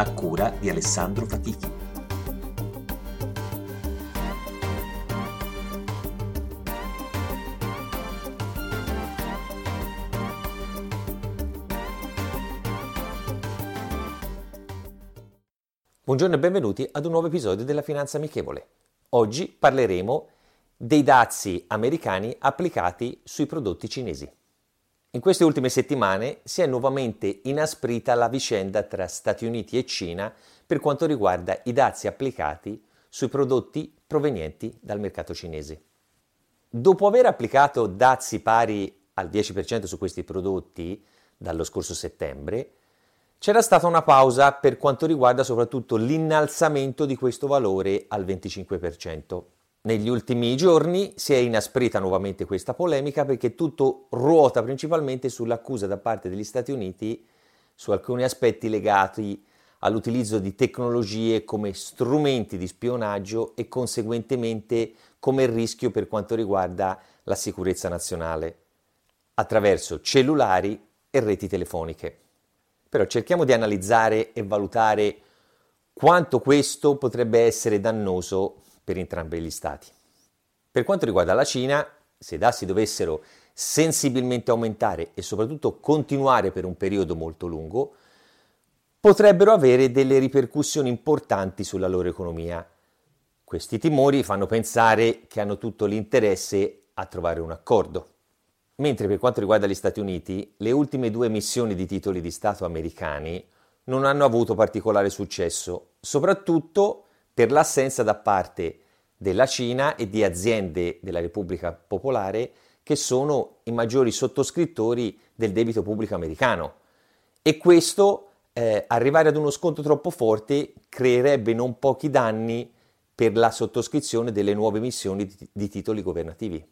a cura di Alessandro Fatichi. Buongiorno e benvenuti ad un nuovo episodio della Finanza Amichevole. Oggi parleremo dei dazi americani applicati sui prodotti cinesi. In queste ultime settimane si è nuovamente inasprita la vicenda tra Stati Uniti e Cina per quanto riguarda i dazi applicati sui prodotti provenienti dal mercato cinese. Dopo aver applicato dazi pari al 10% su questi prodotti dallo scorso settembre, c'era stata una pausa per quanto riguarda soprattutto l'innalzamento di questo valore al 25%. Negli ultimi giorni si è inasprita nuovamente questa polemica perché tutto ruota principalmente sull'accusa da parte degli Stati Uniti su alcuni aspetti legati all'utilizzo di tecnologie come strumenti di spionaggio e conseguentemente come rischio per quanto riguarda la sicurezza nazionale attraverso cellulari e reti telefoniche. Però cerchiamo di analizzare e valutare quanto questo potrebbe essere dannoso per entrambi gli stati. Per quanto riguarda la Cina, se i dassi dovessero sensibilmente aumentare e soprattutto continuare per un periodo molto lungo, potrebbero avere delle ripercussioni importanti sulla loro economia. Questi timori fanno pensare che hanno tutto l'interesse a trovare un accordo. Mentre per quanto riguarda gli Stati Uniti, le ultime due emissioni di titoli di Stato americani non hanno avuto particolare successo, soprattutto per l'assenza da parte della Cina e di aziende della Repubblica Popolare che sono i maggiori sottoscrittori del debito pubblico americano. E questo, eh, arrivare ad uno sconto troppo forte, creerebbe non pochi danni per la sottoscrizione delle nuove emissioni di, di titoli governativi.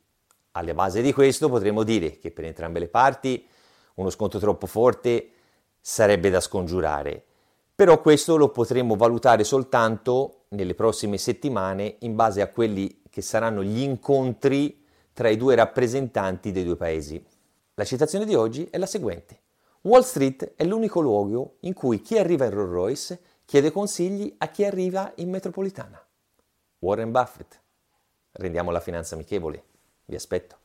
Alla base di questo potremmo dire che per entrambe le parti uno sconto troppo forte sarebbe da scongiurare però questo lo potremo valutare soltanto nelle prossime settimane in base a quelli che saranno gli incontri tra i due rappresentanti dei due paesi. La citazione di oggi è la seguente. Wall Street è l'unico luogo in cui chi arriva in Rolls Royce chiede consigli a chi arriva in metropolitana. Warren Buffett. Rendiamo la finanza amichevole. Vi aspetto.